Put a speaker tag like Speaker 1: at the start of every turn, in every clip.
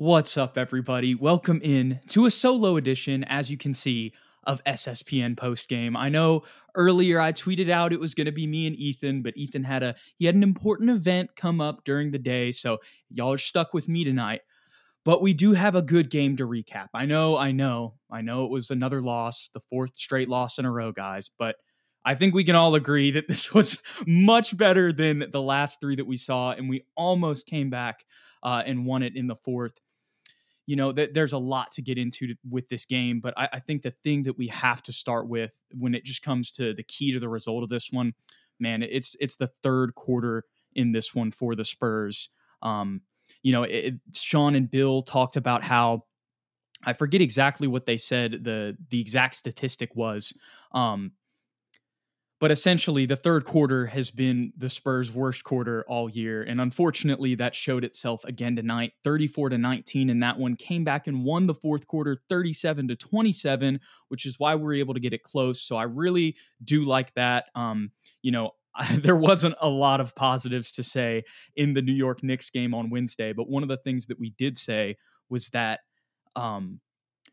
Speaker 1: What's up, everybody? Welcome in to a solo edition, as you can see, of SSPN postgame. I know earlier I tweeted out it was going to be me and Ethan, but Ethan had a he had an important event come up during the day, so y'all are stuck with me tonight. But we do have a good game to recap. I know, I know, I know it was another loss, the fourth straight loss in a row, guys, but I think we can all agree that this was much better than the last three that we saw, and we almost came back uh, and won it in the fourth you know, th- there's a lot to get into to, with this game, but I, I think the thing that we have to start with when it just comes to the key to the result of this one, man, it's it's the third quarter in this one for the Spurs. Um, you know, it, Sean and Bill talked about how I forget exactly what they said the the exact statistic was, um, but essentially, the third quarter has been the Spurs' worst quarter all year. And unfortunately, that showed itself again tonight 34 to 19. And that one came back and won the fourth quarter 37 to 27, which is why we were able to get it close. So I really do like that. Um, you know, there wasn't a lot of positives to say in the New York Knicks game on Wednesday. But one of the things that we did say was that um,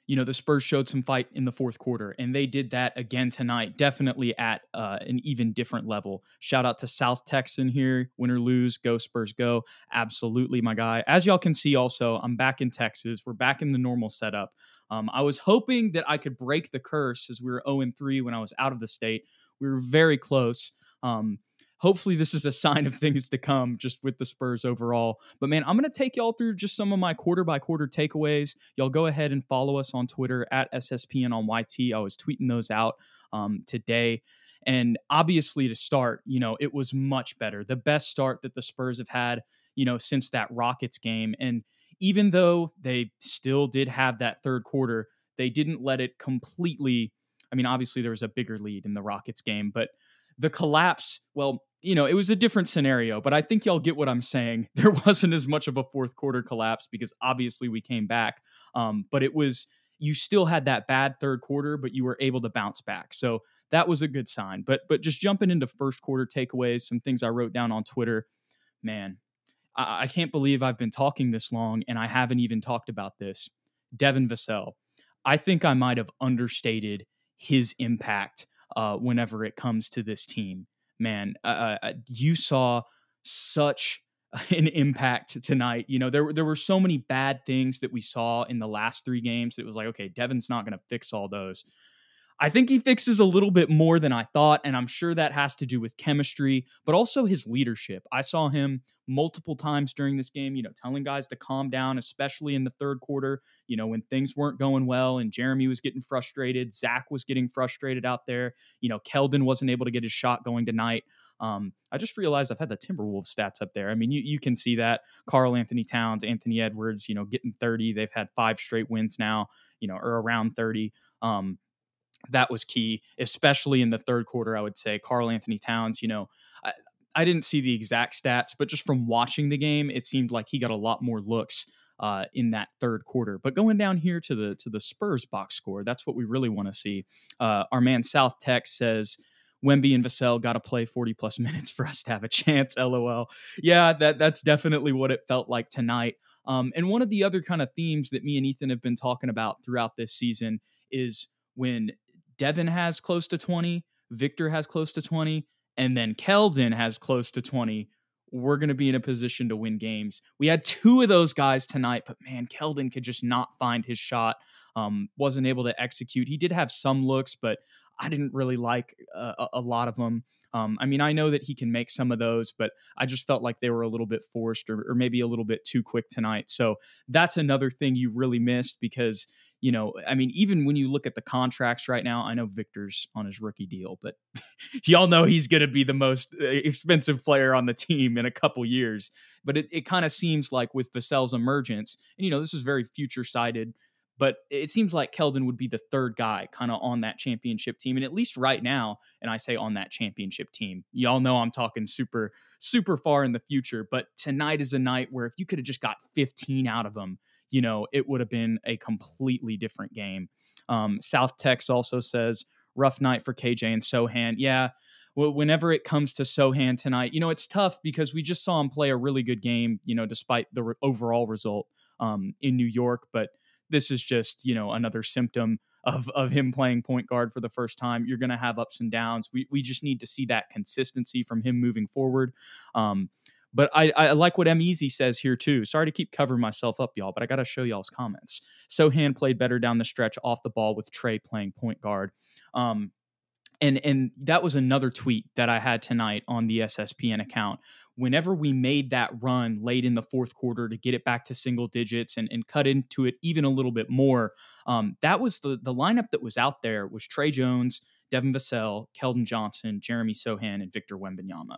Speaker 1: you know, the Spurs showed some fight in the fourth quarter, and they did that again tonight, definitely at uh, an even different level. Shout out to South Texan here. Win or lose, go Spurs, go. Absolutely, my guy. As y'all can see, also, I'm back in Texas. We're back in the normal setup. Um, I was hoping that I could break the curse as we were 0 3 when I was out of the state. We were very close. Um, hopefully this is a sign of things to come just with the Spurs overall. But man, I'm going to take y'all through just some of my quarter by quarter takeaways. Y'all go ahead and follow us on Twitter at SSPN on YT. I was tweeting those out um, today. And obviously, to start, you know, it was much better. The best start that the Spurs have had, you know, since that Rockets game. And even though they still did have that third quarter, they didn't let it completely. I mean, obviously, there was a bigger lead in the Rockets game, but the collapse, well, you know, it was a different scenario, but I think y'all get what I'm saying. There wasn't as much of a fourth quarter collapse because obviously we came back. Um, but it was, you still had that bad third quarter, but you were able to bounce back. So that was a good sign. But, but just jumping into first quarter takeaways, some things I wrote down on Twitter, man, I, I can't believe I've been talking this long and I haven't even talked about this. Devin Vassell, I think I might have understated his impact uh, whenever it comes to this team. Man, uh, uh, you saw such an impact tonight. You know, there there were so many bad things that we saw in the last three games. It was like, okay, Devin's not going to fix all those. I think he fixes a little bit more than I thought, and I'm sure that has to do with chemistry, but also his leadership. I saw him multiple times during this game, you know, telling guys to calm down, especially in the third quarter, you know, when things weren't going well and Jeremy was getting frustrated, Zach was getting frustrated out there, you know, Keldon wasn't able to get his shot going tonight. Um, I just realized I've had the Timberwolves stats up there. I mean, you, you can see that Karl-Anthony Towns, Anthony Edwards, you know, getting 30. They've had five straight wins now, you know, or around 30. Um, that was key, especially in the third quarter. I would say Karl-Anthony Towns, you know, I, I didn't see the exact stats, but just from watching the game, it seemed like he got a lot more looks uh, in that third quarter. But going down here to the to the Spurs box score, that's what we really want to see. Uh, our man South Tech says Wemby and Vassell got to play 40 plus minutes for us to have a chance. LOL. Yeah, that that's definitely what it felt like tonight. Um, and one of the other kind of themes that me and Ethan have been talking about throughout this season is when Devin has close to 20, Victor has close to 20, and then Keldon has close to 20. We're going to be in a position to win games. We had two of those guys tonight, but man, Keldon could just not find his shot. Um, wasn't able to execute. He did have some looks, but I didn't really like uh, a lot of them. Um, I mean, I know that he can make some of those, but I just felt like they were a little bit forced or, or maybe a little bit too quick tonight. So that's another thing you really missed because you know, I mean, even when you look at the contracts right now, I know Victor's on his rookie deal, but y'all know he's going to be the most uh, expensive player on the team in a couple years. But it, it kind of seems like with Vassell's emergence, and you know, this is very future sighted, but it seems like Keldon would be the third guy kind of on that championship team. And at least right now, and I say on that championship team, y'all know I'm talking super, super far in the future. But tonight is a night where if you could have just got 15 out of them, you know, it would have been a completely different game. Um, South Tex also says, rough night for KJ and Sochan. Yeah, whenever it comes to Sochan tonight, you know, it's tough because we just saw him play a really good game, you know, despite the re- overall result. um, in New York, but this is just you know another symptom of of him playing point guard for the first time. You're going to have ups and downs. We we just need to see that consistency from him moving forward. Um, but I, I like what M Easy says here too. Sorry to keep covering myself up, y'all, but I got to show y'all's comments. Sochan played better down the stretch off the ball with Tre playing point guard. Um, and and that was another tweet that I had tonight on the SSPN account. Whenever we made that run late in the fourth quarter to get it back to single digits and, and cut into it even a little bit more, um, that was the the lineup that was out there was Tre Jones, Devin Vassell, Keldon Johnson, Jeremy Sochan, and Victor Wembanyama.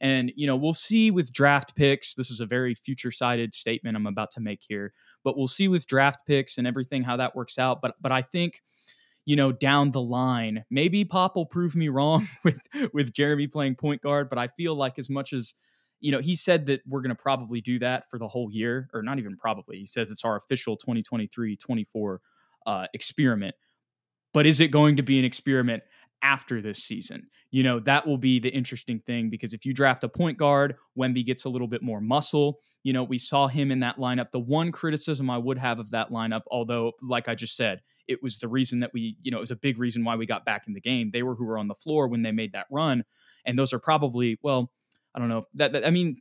Speaker 1: And, you know, we'll see with draft picks. This is a very future sided statement I'm about to make here, but we'll see with draft picks and everything how that works out. But, but I think, you know, down the line, maybe Pop will prove me wrong with, with Jeremy playing point guard. But I feel like as much as, you know, he said that we're going to probably do that for the whole year, or not even probably. He says it's our official 2023 24 uh, experiment. But is it going to be an experiment after this season. You know, that will be the interesting thing because if you draft a point guard, Wemby gets a little bit more muscle. You know, we saw him in that lineup. The one criticism I would have of that lineup, although, like I just said, it was the reason that we, you know, it was a big reason why we got back in the game. They were who were on the floor when they made that run. And those are probably, well, I don't know. That, that I mean,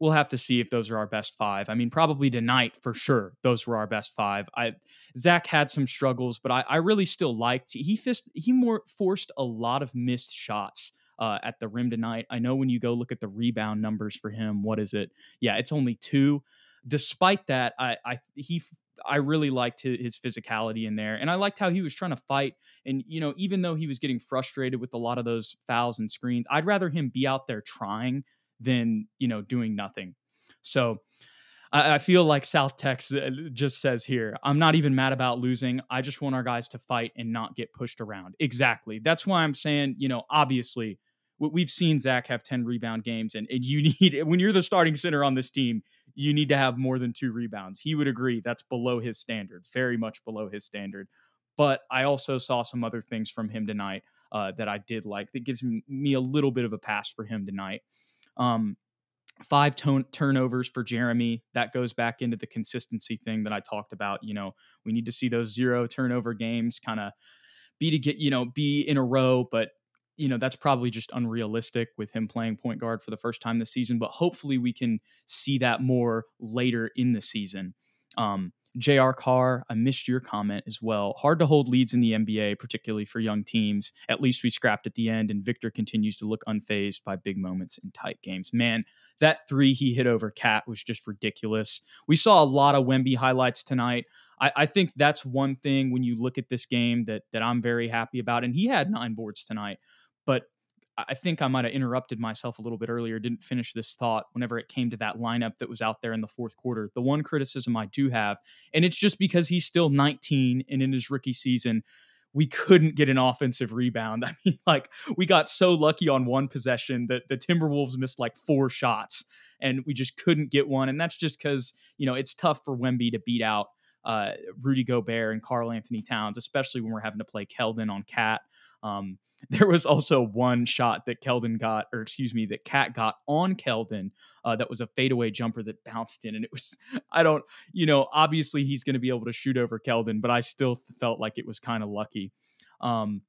Speaker 1: we'll have to see if those are our best five. I mean, probably tonight for sure, those were our best five. I Zach had some struggles, but I, I really still liked. He fist, he more forced a lot of missed shots. Uh, at the rim tonight. I know when you go look at the rebound numbers for him, what is it? Yeah, it's only two. Despite that, I, I he I really liked his, physicality in there, and I liked how he was trying to fight. And you know, even though he was getting frustrated with a lot of those fouls and screens, I'd rather him be out there trying than you know doing nothing. So I, I feel like South Texas uh, just says here, I'm not even mad about losing. I just want our guys to fight and not get pushed around. Exactly. That's why I'm saying, you know, obviously we've seen Zach have 10 rebound games, and, and you need, when you're the starting center on this team, you need to have more than two rebounds. He would agree that's below his standard, very much below his standard. But I also saw some other things from him tonight uh, that I did like that gives me a little bit of a pass for him tonight. Um, five ton- turnovers for Jeremy. That goes back into the consistency thing that I talked about. You know, we need to see those zero turnover games kind of be to get, you know, be in a row, but you know, that's probably just unrealistic with him playing point guard for the first time this season, but hopefully we can see that more later in the season. Um, JR Carr, I missed your comment as well. Hard to hold leads in the NBA, particularly for young teams. At least we scrapped at the end, and Victor continues to look unfazed by big moments in tight games. Man, that three he hit over Cat was just ridiculous. We saw a lot of Wemby highlights tonight. I, I think that's one thing when you look at this game that that I'm very happy about. And he had nine boards tonight, but I think I might have interrupted myself a little bit earlier, didn't finish this thought whenever it came to that lineup that was out there in the fourth quarter. The one criticism I do have, and it's just because he's still 19 and in his rookie season, we couldn't get an offensive rebound. I mean, like, we got so lucky on one possession that the Timberwolves missed like four shots and we just couldn't get one. And that's just because, you know, it's tough for Wemby to beat out uh, Rudy Gobert and Karl-Anthony Towns, especially when we're having to play Keldon on Cat. Um, there was also one shot that Keldon got, or excuse me, that Cat got on Keldon. Uh, that was a fadeaway jumper that bounced in, and it was I don't, you know, obviously he's going to be able to shoot over Keldon, but I still felt like it was kind of lucky. Um,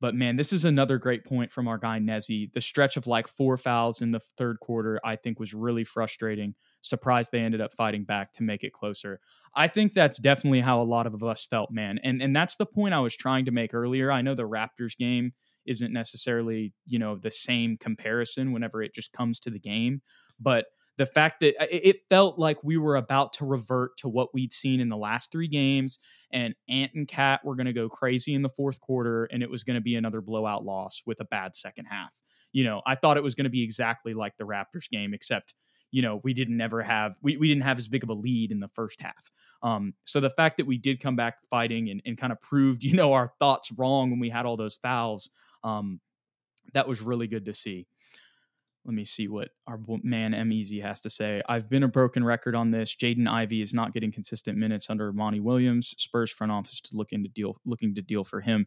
Speaker 1: but man, this is another great point from our guy Nezzy. The stretch of like four fouls in the third quarter, I think, was really frustrating. Surprised they ended up fighting back to make it closer. I think that's definitely how a lot of us felt, man. And and that's the point I was trying to make earlier. I know the Raptors game isn't necessarily you know the same comparison whenever it just comes to the game but the fact that uh, it felt like we were about to revert to what we'd seen in the last three games and ant and cat were going to go crazy in the fourth quarter and it was going to be another blowout loss with a bad second half you know i thought it was going to be exactly like the raptors game except you know we didn't ever have we, we didn't have as big of a lead in the first half um, so the fact that we did come back fighting and, and kind of proved you know our thoughts wrong when we had all those fouls um, that was really good to see. Let me see what our man M Easy has to say. I've been a broken record on this. Jaden Ivey is not getting consistent minutes under Monty Williams. Spurs front office to look into deal, looking to deal for him.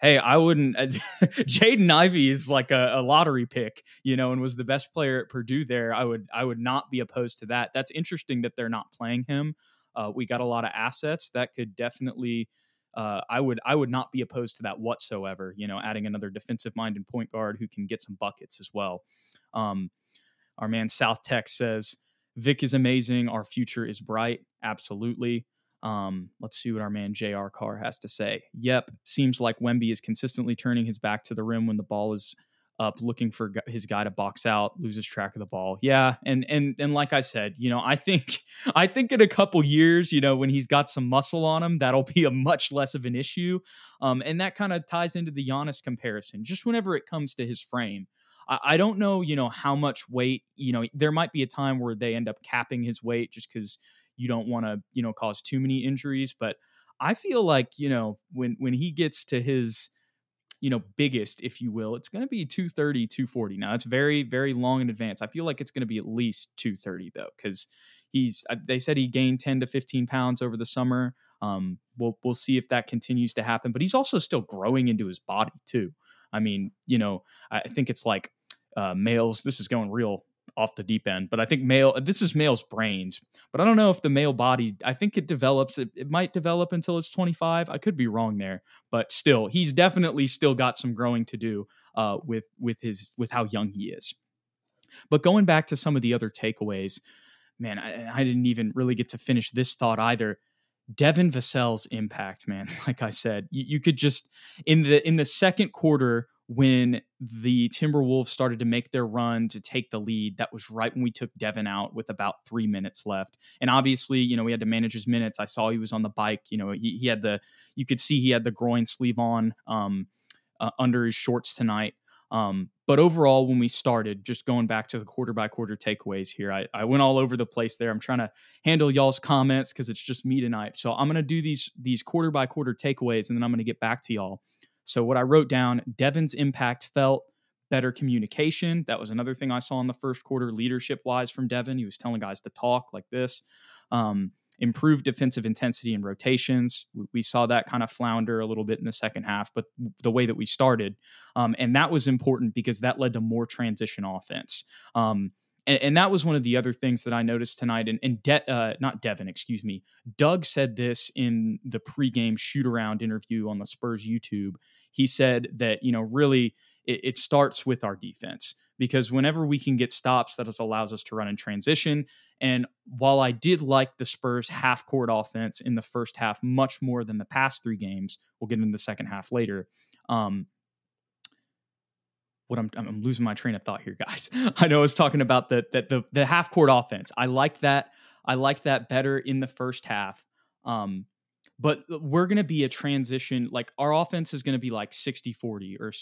Speaker 1: Hey, I wouldn't. Jaden Ivey is like a, a, lottery pick, you know, and was the best player at Purdue there. I would, I would not be opposed to that. That's interesting that they're not playing him. Uh, we got a lot of assets that could definitely. Uh, I would I would not be opposed to that whatsoever. You know, adding another defensive minded point guard who can get some buckets as well. Um, our man South Tech says Vic is amazing. Our future is bright. Absolutely. Um, let's see what our man JR Carr has to say. Yep, seems like Wemby is consistently turning his back to the rim when the ball is up, looking for his guy to box out, loses track of the ball. Yeah, and and and like I said, you know, I think I think in a couple years, you know, when he's got some muscle on him, that'll be a much less of an issue. Um, and that kind of ties into the Giannis comparison. Just whenever it comes to his frame, I, I don't know, you know, how much weight. You know, there might be a time where they end up capping his weight just because you don't want to, you know, cause too many injuries. But I feel like, you know, when when he gets to his, you know, biggest, if you will, it's going to be 230, 240. Now it's very, very long in advance. I feel like it's going to be at least 230 though, because he's uh, they said he gained 10 to 15 pounds over the summer. Um, we'll we'll see if that continues to happen. But he's also still growing into his body too. I mean, you know, I think it's like uh, males. This is going real off the deep end, but I think male, this is male's brains, but I don't know if the male body, I think it develops, it, it might develop until it's 25. I could be wrong there, but still, he's definitely still got some growing to do uh, with, with his, with how young he is. But going back to some of the other takeaways, man, I, I didn't even really get to finish this thought either. Devin Vassell's impact, man. Like I said, you, you could just in the in the second quarter when the Timberwolves started to make their run to take the lead. That was right when we took Devin out with about three minutes left. And obviously, you know, we had to manage his minutes. I saw he was on the bike. You know, he, he had the, you could see he had the groin sleeve on um, uh, under his shorts tonight. Um, but overall, when we started, just going back to the quarter by quarter takeaways here, I, I went all over the place there. I'm trying to handle y'all's comments because it's just me tonight. So I'm gonna do these these quarter by quarter takeaways, and then I'm gonna get back to y'all. So what I wrote down, Devin's impact felt better communication. That was another thing I saw in the first quarter, leadership wise from Devin. He was telling guys to talk like this. Um, improved defensive intensity and rotations. We, saw that kind of flounder a little bit in the second half, but the way that we started, um, and that was important because that led to more transition offense. Um, and, and, that was one of the other things that I noticed tonight. And, and De- uh, not Devin, excuse me. Doug said this in the pregame shoot around interview on the Spurs YouTube. He said that, you know, really it, it starts with our defense because whenever we can get stops, that allows us to run in transition. And while I did like the Spurs half court offense in the first half much more than the past three games, we'll get into the second half later. Um, what I'm, I'm losing my train of thought here, guys. I know I was talking about the the the, the half court offense. I like that. I like that better in the first half. Um, but we're going to be a transition like our offense is going to be like 60-40 or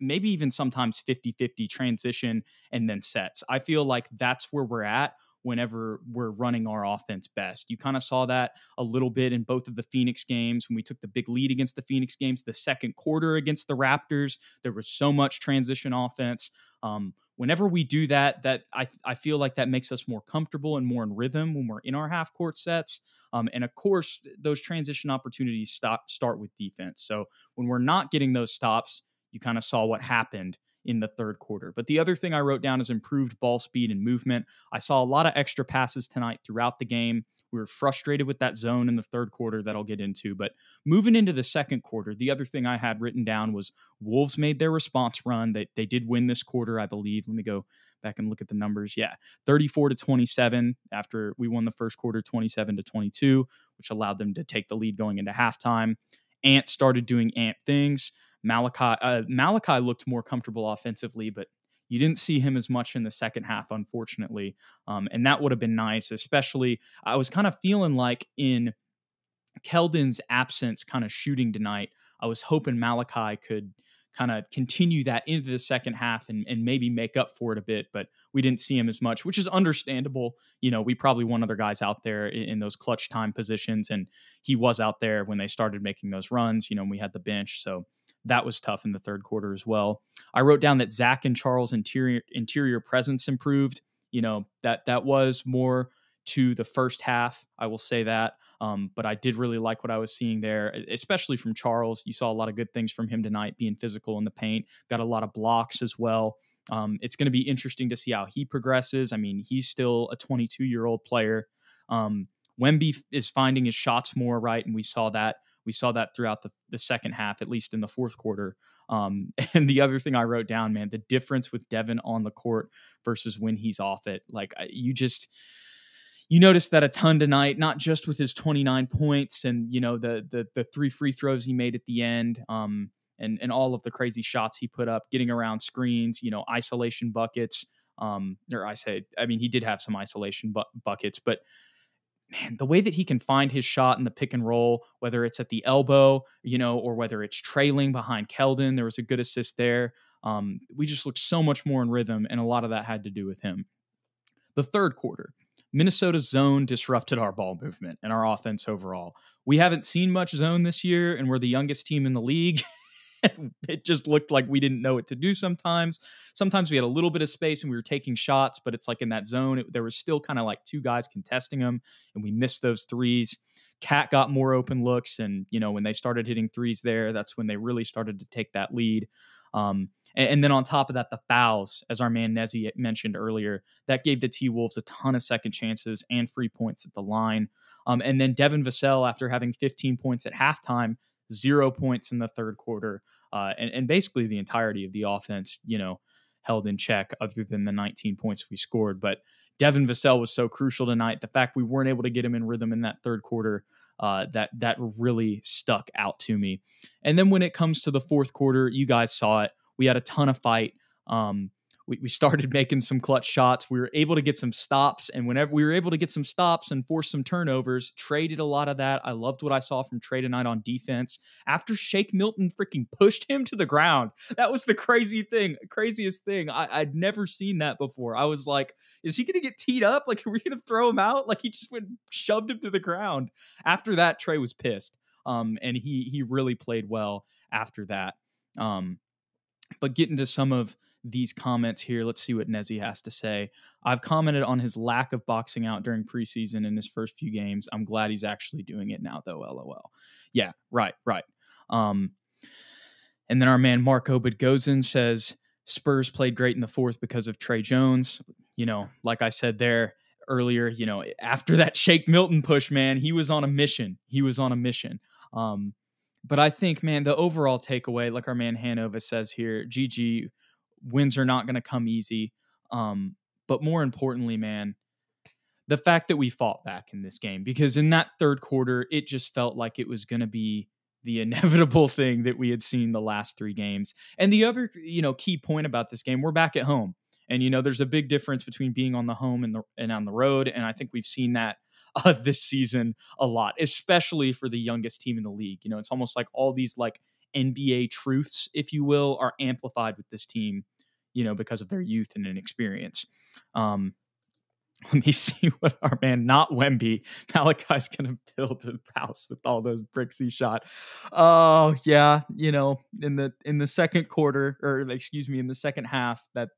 Speaker 1: maybe even sometimes 50-50 transition and then sets. I feel like that's where we're at whenever we're running our offense best. You kind of saw that a little bit in both of the Phoenix games when we took the big lead against the Phoenix games, the second quarter against the Raptors. There was so much transition offense. Um, whenever we do that, that I, I feel like that makes us more comfortable and more in rhythm when we're in our half court sets. Um, and of course, those transition opportunities stop start with defense. So when we're not getting those stops, you kind of saw what happened in the third quarter. But the other thing I wrote down is improved ball speed and movement. I saw a lot of extra passes tonight throughout the game. We were frustrated with that zone in the third quarter that I'll get into. But moving into the second quarter, the other thing I had written down was Wolves made their response run. They, they did win this quarter, I believe. Let me go back and look at the numbers. Yeah, 34 to 27 after we won the first quarter, 27 to 22, which allowed them to take the lead going into halftime. Ant started doing Ant things. Malachi uh, Malachi looked more comfortable offensively, but you didn't see him as much in the second half, unfortunately. Um, and that would have been nice, especially I was kind of feeling like in Keldon's absence, kind of shooting tonight. I was hoping Malachi could kind of continue that into the second half and, and maybe make up for it a bit, but we didn't see him as much, which is understandable. You know, we probably want other guys out there in, in those clutch time positions, and he was out there when they started making those runs. You know, we had the bench, so that was tough in the third quarter as well. I wrote down that Zach and Charles' interior interior presence improved. You know that that was more to the first half. I will say that. Um, but I did really like what I was seeing there, especially from Charles. You saw a lot of good things from him tonight, being physical in the paint, got a lot of blocks as well. Um, it's going to be interesting to see how he progresses. I mean, he's still a 22 year old player. Um, Wemby is finding his shots more right, and we saw that we saw that throughout the, the second half, at least in the fourth quarter. Um, and the other thing I wrote down, man, the difference with Devin on the court versus when he's off it, like you just you noticed that a ton tonight, not just with his 29 points and you know the the the three free throws he made at the end, um, and and all of the crazy shots he put up, getting around screens, you know, isolation buckets. Um, or I say, I mean, he did have some isolation bu- buckets, but man, the way that he can find his shot in the pick and roll, whether it's at the elbow, you know, or whether it's trailing behind Keldon, there was a good assist there. Um, we just looked so much more in rhythm, and a lot of that had to do with him. The third quarter, Minnesota's zone disrupted our ball movement and our offense overall. We haven't seen much zone this year, and we're the youngest team in the league. it just looked like we didn't know what to do sometimes. Sometimes we had a little bit of space and we were taking shots, but it's like in that zone, it, there was still kind of like two guys contesting them, and we missed those threes. Cat got more open looks, and you know when they started hitting threes there, that's when they really started to take that lead. Um, and, and, then on top of that, the fouls, as our man Nezzy mentioned earlier, that gave the T Wolves a ton of second chances and free points at the line. Um, and then Devin Vassell, after having 15 points at halftime, zero points in the third quarter, uh, and, and basically the entirety of the offense, you know, held in check other than the 19 points we scored. But Devin Vassell was so crucial tonight. The fact we weren't able to get him in rhythm in that third quarter, uh, that that really stuck out to me. And then when it comes to the fourth quarter, you guys saw it. We had a ton of fight. Um, we, we started making some clutch shots. We were able to get some stops, and whenever we were able to get some stops and force some turnovers, traded a lot of that. I loved what I saw from Tre tonight on defense. After Shake Milton freaking pushed him to the ground, that was the crazy thing, craziest thing. I, would never seen that before. I was like, is he going to get teed up? Like, are we going to throw him out? Like, he just went shoved him to the ground. After that, Tre was pissed, um, and he he really played well after that. Um, but getting to some of these comments here. Let's see what Nezzy has to say. I've commented on his lack of boxing out during preseason in his first few games. I'm glad he's actually doing it now, though. LOL. Yeah, right, right. Um, and then our man Mark Obadgozin says Spurs played great in the fourth because of Tre Jones. You know, like I said there earlier, you know, after that Shake Milton push, man, he was on a mission. He was on a mission. Um, but I think, man, the overall takeaway, like our man Hanover says here, GG wins are not going to come easy. Um, but more importantly, man, the fact that we fought back in this game, because in that third quarter, it just felt like it was going to be the inevitable thing that we had seen the last three games. And the other, you know, key point about this game, we're back at home. And you know, there's a big difference between being on the home and the and on the road. And I think we've seen that uh, this season a lot, especially for the youngest team in the league. You know, it's almost like all these like NBA truths, if you will, are amplified with this team, you know, because of their youth and inexperience. Um, let me see what our man, not Wemby, Malachi's going to build a house with all those bricks he shot. Oh yeah, you know, in the in the second quarter, or excuse me, in the second half, that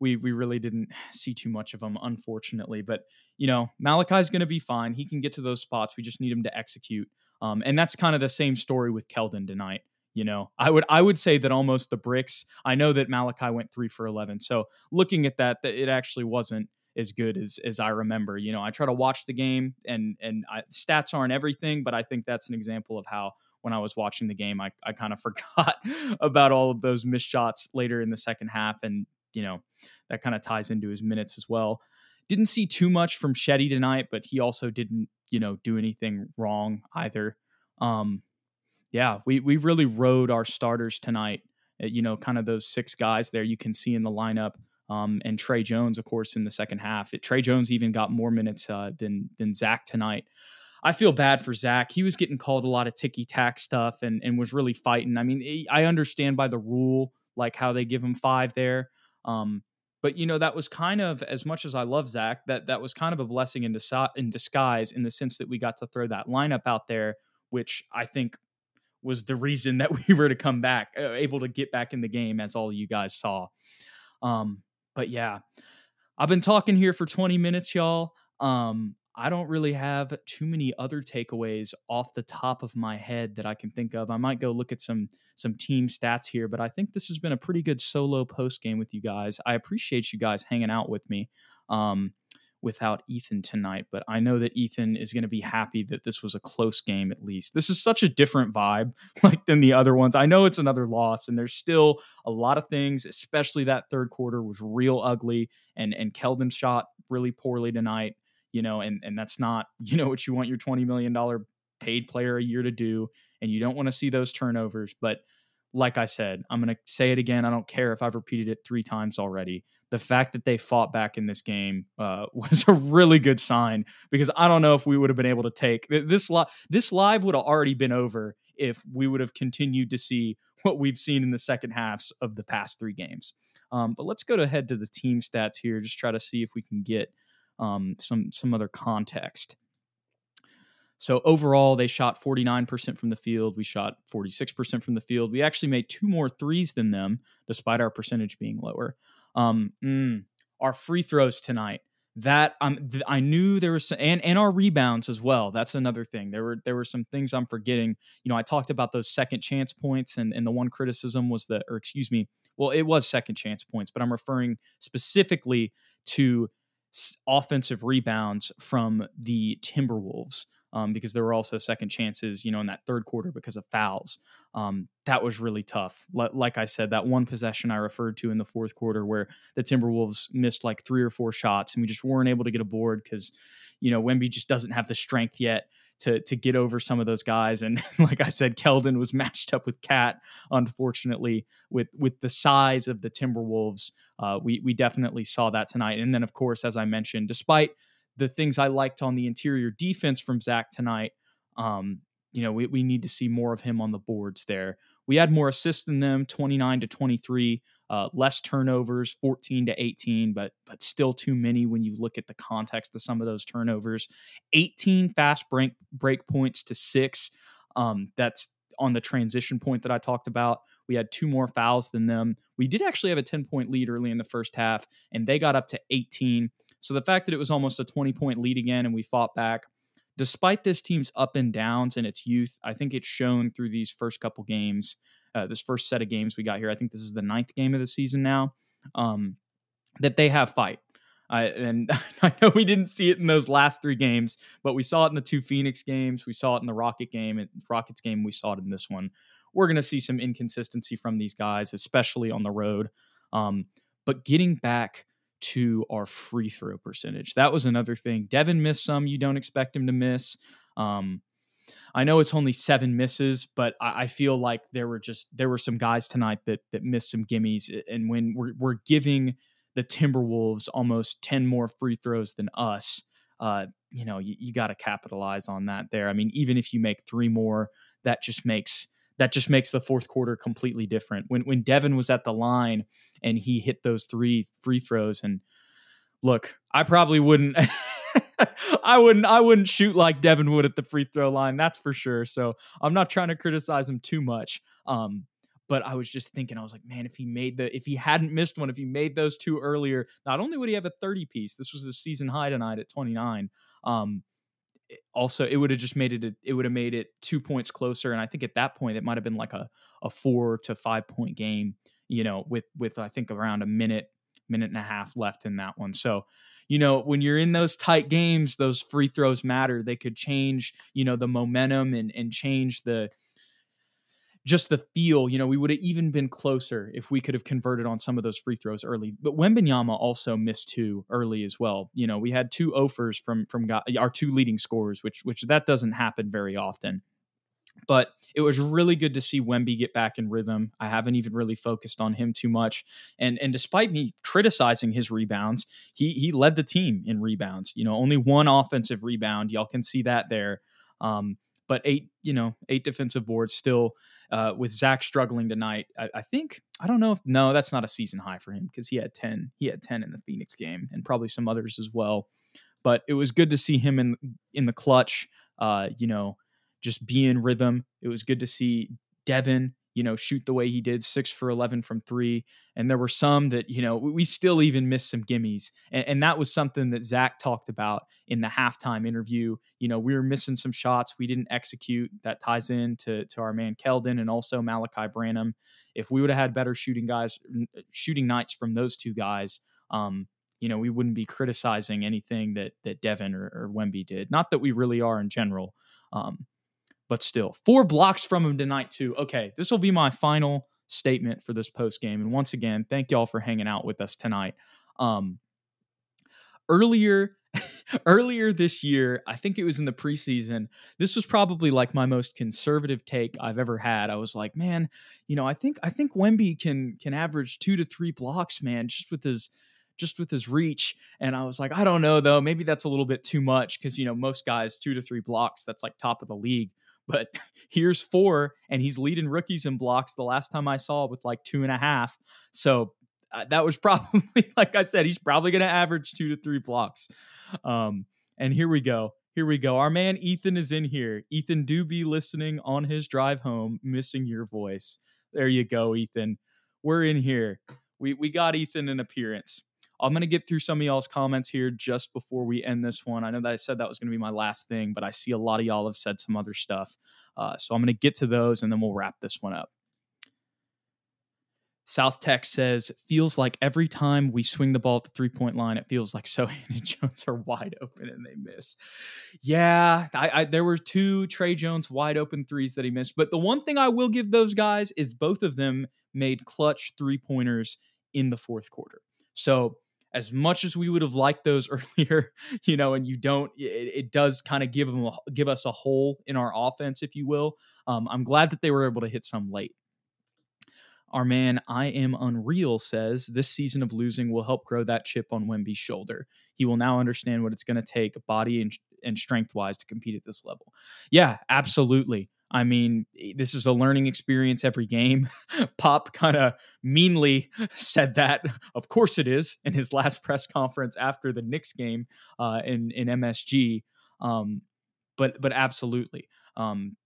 Speaker 1: we we really didn't see too much of him, unfortunately. But you know, Malachi's going to be fine. He can get to those spots. We just need him to execute. Um, and that's kind of the same story with Keldon tonight. You know, I would I would say that almost the bricks. I know that Malachi went three for eleven. So looking at that, that it actually wasn't as good as as I remember. You know, I try to watch the game, and and I, stats aren't everything, but I think that's an example of how when I was watching the game, I I kind of forgot about all of those missed shots later in the second half, and you know that kind of ties into his minutes as well. Didn't see too much from Shetty tonight, but he also didn't you know do anything wrong either. Um, yeah, we we really rode our starters tonight. Uh, you know, kind of those six guys there you can see in the lineup. Um, and Tre Jones, of course, in the second half. It, Tre Jones even got more minutes uh, than than Zach tonight. I feel bad for Zach. He was getting called a lot of ticky tack stuff and and was really fighting. I mean, I understand by the rule like how they give him five there. Um, but you know that was kind of as much as I love Zach, that that was kind of a blessing in, in disguise in the sense that we got to throw that lineup out there, which I think was the reason that we were to come back, uh, able to get back in the game, as all you guys saw. Um, but yeah, I've been talking here for 20 minutes, y'all. Um, I don't really have too many other takeaways off the top of my head that I can think of. I might go look at some some team stats here, but I think this has been a pretty good solo post game with you guys. I appreciate you guys hanging out with me. Um, without Ethan tonight, but I know that Ethan is going to be happy that this was a close game at least. This is such a different vibe like than the other ones. I know it's another loss and there's still a lot of things, especially that third quarter was real ugly and and Keldon shot really poorly tonight, you know, and and that's not, you know what you want your 20 million dollar paid player a year to do and you don't want to see those turnovers, but like I said, I'm going to say it again. I don't care if I've repeated it three times already. The fact that they fought back in this game uh, was a really good sign because I don't know if we would have been able to take this. Li- this live would have already been over if we would have continued to see what we've seen in the second halves of the past three games. Um, but let's go to head to the team stats here. Just try to see if we can get um, some some other context. So overall, they shot 49% from the field. We shot 46% from the field. We actually made two more threes than them, despite our percentage being lower. Um, mm, our free throws tonight. That um, th- I knew there was, some, and and our rebounds as well. That's another thing. There were there were some things I'm forgetting. You know, I talked about those second chance points, and and the one criticism was that, or excuse me, well, it was second chance points, but I'm referring specifically to offensive rebounds from the Timberwolves um, because there were also second chances, you know, in that third quarter because of fouls. Um, that was really tough. L- like I said, that one possession I referred to in the fourth quarter where the Timberwolves missed like three or four shots and we just weren't able to get a board because, you know, Wemby just doesn't have the strength yet to to get over some of those guys. And like I said, Keldon was matched up with Cat. Unfortunately, with with the size of the Timberwolves, uh, we we definitely saw that tonight. And then, of course, as I mentioned, despite the things I liked on the interior defense from Zach tonight. Um, you know, we, we need to see more of him on the boards there. We had more assists than them, 29 to 23, uh, less turnovers, 14 to 18, but but still too many when you look at the context of some of those turnovers. 18 fast break break points to six. Um, that's on the transition point that I talked about. We had two more fouls than them. We did actually have a 10 point lead early in the first half, and they got up to 18. So the fact that it was almost a 20 point lead again and we fought back, despite this team's up and downs and its youth, I think it's shown through these first couple games, uh, this first set of games we got here. I think this is the ninth game of the season now, um, that they have fight. And I know we didn't see it in those last three games, but we saw it in the two Phoenix games. We saw it in the Rocket game, and Rockets game. We saw it in this one. We're going to see some inconsistency from these guys, especially on the road. Um, but getting back to our free throw percentage. That was another thing. Devin missed some you don't expect him to miss. Um, I know it's only seven misses, but I, I, feel like there were just there were some guys tonight that that missed some gimmies. And when we're we're giving the Timberwolves almost ten more free throws than us, uh, you know, you, you got to capitalize on that there. I mean, even if you make three more, that just makes that just makes the fourth quarter completely different. When when Devin was at the line and he hit those three free throws, and look, I probably wouldn't. I wouldn't I wouldn't shoot like Devin would at the free throw line, that's for sure. So I'm not trying to criticize him too much. Um, but I was just thinking, I was like, man, if he made the if he hadn't missed one, if he made those two earlier, not only would he have a 30 piece, this was a season high tonight at 29. Um, also it would have just made it a, it would have made it two points closer and i think at that point it might have been like a, a four to five point game you know with with i think around a minute minute and a half left in that one. So you know when you're in those tight games those free throws matter. They could change you know the momentum and and change the just the feel, you know, we would have even been closer if we could have converted on some of those free throws early. But Wembanyama also missed two early as well. You know, we had two offers from from our two leading scorers, which which that doesn't happen very often. But it was really good to see Wemby get back in rhythm. I haven't even really focused on him too much. And and despite me criticizing his rebounds, he he led the team in rebounds. You know, only one offensive rebound. Y'all can see that there. Um, but eight, you know, eight defensive boards still uh, with Zach struggling tonight. I, I, think I don't know if no, that's not a season high for him because he had ten. He had ten in the Phoenix game and probably some others as well. But it was good to see him in in the clutch. Uh, you know, just be in rhythm. It was good to see Devin you know, shoot the way he did, six for 11 from three. And there were some that, you know, we still even missed some gimmies. And, and, that was something that Zach talked about in the halftime interview. You know, we were missing some shots we didn't execute. That ties in to, to our man Keldon and also Malachi Branham. If we would have had better shooting guys, shooting nights from those two guys, um, you know, we wouldn't be criticizing anything that that Devin or, or Wemby did. Not that we really are in general, um, but still, four blocks from him tonight too. Okay, this will be my final statement for this post game. And once again, thank y'all for hanging out with us tonight. Um, earlier earlier this year, I think it was in the preseason, this was probably like my most conservative take I've ever had. I was like, man, you know, I think I think Wemby can can average 2 to 3 blocks, man, just with his just with his reach. And I was like, I don't know though, maybe that's a little bit too much because you know, most guys 2 to 3 blocks, that's like top of the league. But here's four, and he's leading rookies in blocks the last time I saw with like two and a half. So uh, that was probably, like I said, he's probably going to average two to three blocks. Um, and here we go. Here we go. Our man Ethan is in here. Ethan, do be listening on his drive home, missing your voice. There you go, Ethan. We're in here. We we got Ethan an appearance. I'm gonna get through some of y'all's comments here just before we end this one. I know that I said that was gonna be my last thing, but I see a lot of y'all have said some other stuff. Uh, so I'm gonna get to those and then we'll wrap this one up. South Tech says, feels like every time we swing the ball at the three point line, it feels like Sochan and Jones are wide open and they miss. Yeah, I, I, there were two Tre Jones wide open threes that he missed. But the one thing I will give those guys is both of them made clutch three pointers in the fourth quarter. So as much as we would have liked those earlier, you know, and you don't, it, it does kind of give them a, give us a hole in our offense, if you will. Um, I'm glad that they were able to hit some late. Our man, I am unreal, says this season of losing will help grow that chip on Wemby's shoulder. He will now understand what it's going to take, body and, and strength wise, to compete at this level. Yeah, absolutely. I mean, this is a learning experience every game. Pop kind of meanly said that. Of course it is in his last press conference after the Knicks game uh, in in MSG. Um, but but absolutely, um,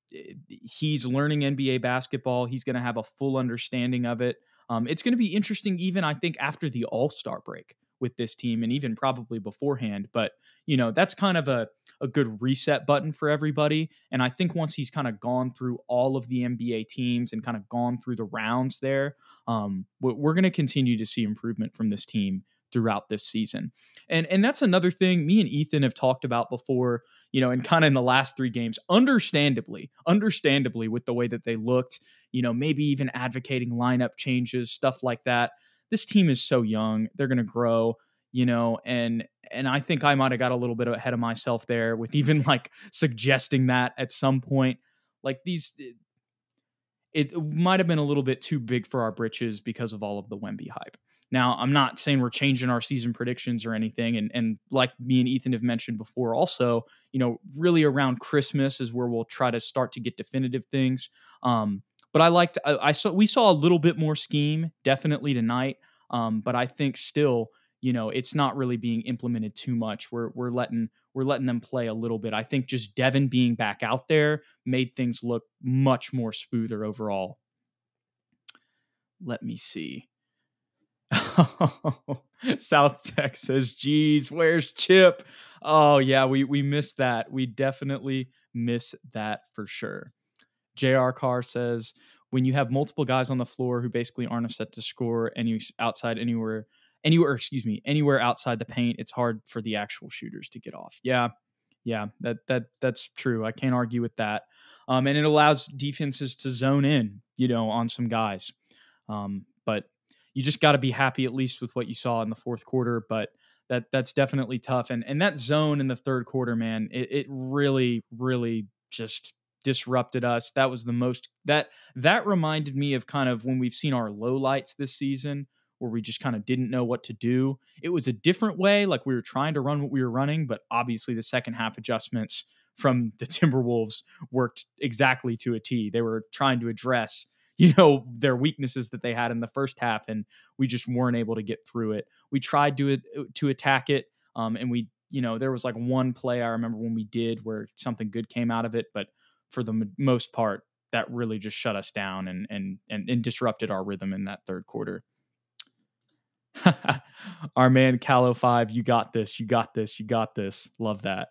Speaker 1: he's learning NBA basketball. He's going to have a full understanding of it. Um, it's going to be interesting, even I think after the All Star break with this team, and even probably beforehand. But you know, that's kind of a a good reset button for everybody. And I think once he's kind of gone through all of the NBA teams and kind of gone through the rounds there, um, we're going to continue to see improvement from this team throughout this season. And and that's another thing me and Ethan have talked about before, you know, and kind of in the last 3 games, understandably, understandably with the way that they looked, you know, maybe even advocating lineup changes, stuff like that. This team is so young. They're going to grow, you know, and and I think I might have got a little bit ahead of myself there with even like suggesting that at some point. Like these it might have been a little bit too big for our britches because of all of the Wemby hype. Now, I'm not saying we're changing our season predictions or anything. And, and like me and Ethan have mentioned before, also, you know, really around Christmas is where we'll try to start to get definitive things. Um, but I liked, I, I saw, we saw a little bit more scheme definitely tonight. Um, but I think still, you know, it's not really being implemented too much. We're, we're letting, we're letting them play a little bit. I think just Devin being back out there made things look much more smoother overall. Let me see. South Texas. Geez, where's Chip? Oh yeah, we we missed that. We definitely miss that for sure. JR Carr says when you have multiple guys on the floor who basically aren't set to score any outside anywhere anywhere excuse me anywhere outside the paint it's hard for the actual shooters to get off yeah yeah that that that's true i can't argue with that um, and it allows defenses to zone in you know on some guys um, but you just got to be happy at least with what you saw in the fourth quarter. But that that's definitely tough. And and that zone in the third quarter, man, it, it really really just disrupted us. That was the most that that reminded me of kind of when we've seen our low lights this season where we just kind of didn't know what to do. It was a different way, like we were trying to run what we were running, but obviously the second half adjustments from the Timberwolves worked exactly to a T. They were trying to address you know their weaknesses that they had in the first half and we just weren't able to get through it we tried to to attack it um, and we you know there was like one play i remember when we did where something good came out of it but for the m- most part that really just shut us down and and and, and disrupted our rhythm in that third quarter. Our man callow 5 you got this you got this you got this. Love that.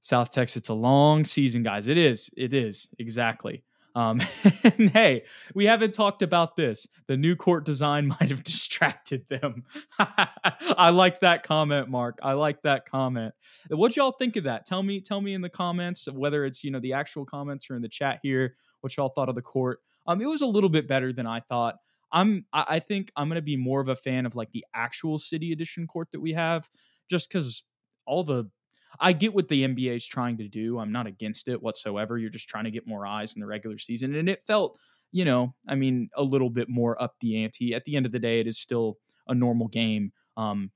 Speaker 1: South texas it's a long season guys. It is it is exactly Um, and hey, we haven't talked about this. The new court design might have distracted them. I like that comment, Mark. I like that comment. What y'all think of that? Tell me, tell me in the comments whether it's you know the actual comments or in the chat here. What y'all thought of the court? Um, it was a little bit better than I thought. I'm, I, I think I'm gonna be more of a fan of like the actual city edition court that we have, just because all the I get what the NBA is trying to do. I'm not against it whatsoever. You're just trying to get more eyes in the regular season. And it felt, you know, I mean, a little bit more up the ante. At the end of the day, it is still a normal game. Um,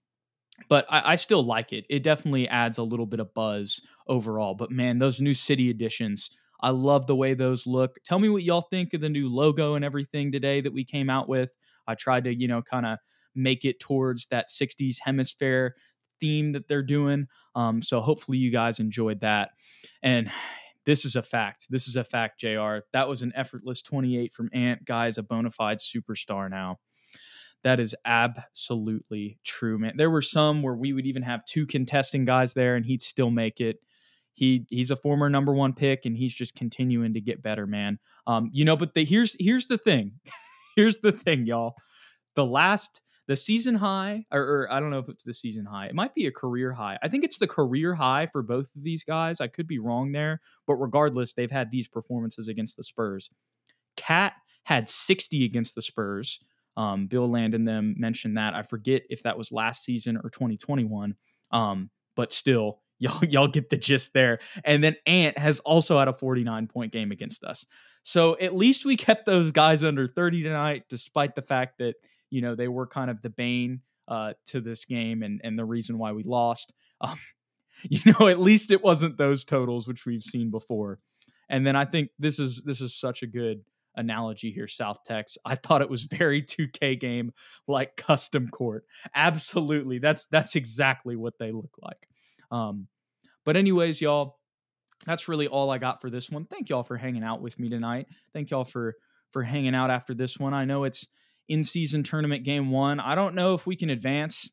Speaker 1: but I, I, still like it. It definitely adds a little bit of buzz overall. But man, those new city editions, I love the way those look. Tell me what y'all think of the new logo and everything today that we came out with. I tried to, you know, kind of make it towards that 60s HemisFair theme that they're doing. Um, so hopefully you guys enjoyed that. And this is a fact. This is a fact, JR. That was an effortless 28 from Ant. Guy's a bona fide superstar now. That is absolutely true, man. There were some where we would even have two contesting guys there and he'd still make it. He he's a former number one pick and he's just continuing to get better, man. Um, you know, but the, here's here's the thing. here's the thing, y'all. The last the season high, or, or, I don't know if it's the season high. It might be a career high. I think it's the career high for both of these guys. I could be wrong there, but regardless, they've had these performances against the Spurs. KAT had 60 against the Spurs. Um, Bill Landon them mentioned that. I forget if that was last season or 2021. Um, but still, y'all y'all get the gist there. And then Ant has also had a 49 point game against us. So at least we kept those guys under 30 tonight, despite the fact that you know they were kind of the bane uh, to this game and and the reason why we lost. Um, you know, at least it wasn't those totals which we've seen before. And then I think this is this is such a good analogy here, South Tex. I thought it was very 2K game like custom court. Absolutely. That's that's exactly what they look like. Um, but anyways, y'all, that's really all I got for this one. Thank y'all for hanging out with me tonight. Thank y'all for for hanging out after this one. I know it's in season tournament game one. I don't know if we can advance.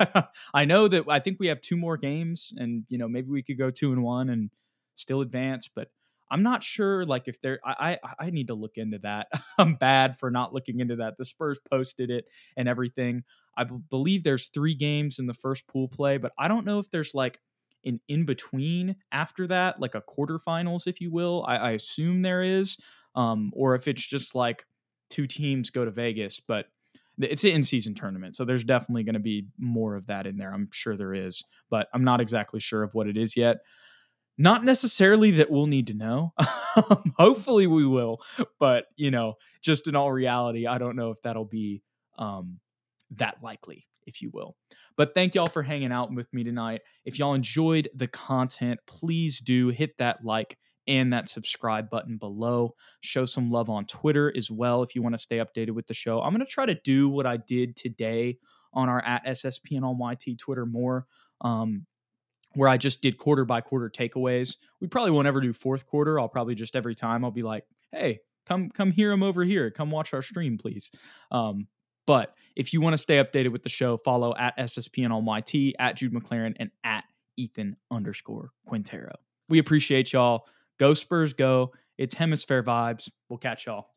Speaker 1: I know that I think we have two more games, and you know maybe we could go two and one and still advance, but I'm not sure. Like if there, I I, I need to look into that. I'm bad for not looking into that. The Spurs posted it and everything. I b- believe there's three games in the first pool play, but I don't know if there's like an in between after that, like a quarterfinals, if you will. I, I assume there is, um, or if it's just like two teams go to Vegas, but it's an in-season tournament, so there's definitely going to be more of that in there. I'm sure there is, but I'm not exactly sure of what it is yet. Not necessarily that we'll need to know. Hopefully, we will, but you know, just in all reality, I don't know if that'll be um, that likely, if you will. But thank y'all for hanging out with me tonight. If y'all enjoyed the content, please do hit that like and that subscribe button below. Show some love on Twitter as well if you want to stay updated with the show. I'm going to try to do what I did today on our at SSPN on YT Twitter more, um, where I just did quarter by quarter takeaways. We probably won't ever do fourth quarter. I'll probably just every time I'll be like, hey, come come hear them over here. Come watch our stream, please. Um, but if you want to stay updated with the show, follow at SSPN on YT, at Jude McLaren, and at Ethan underscore Quintero. We appreciate y'all. Go Spurs, go. It's HemisFair vibes. We'll catch y'all.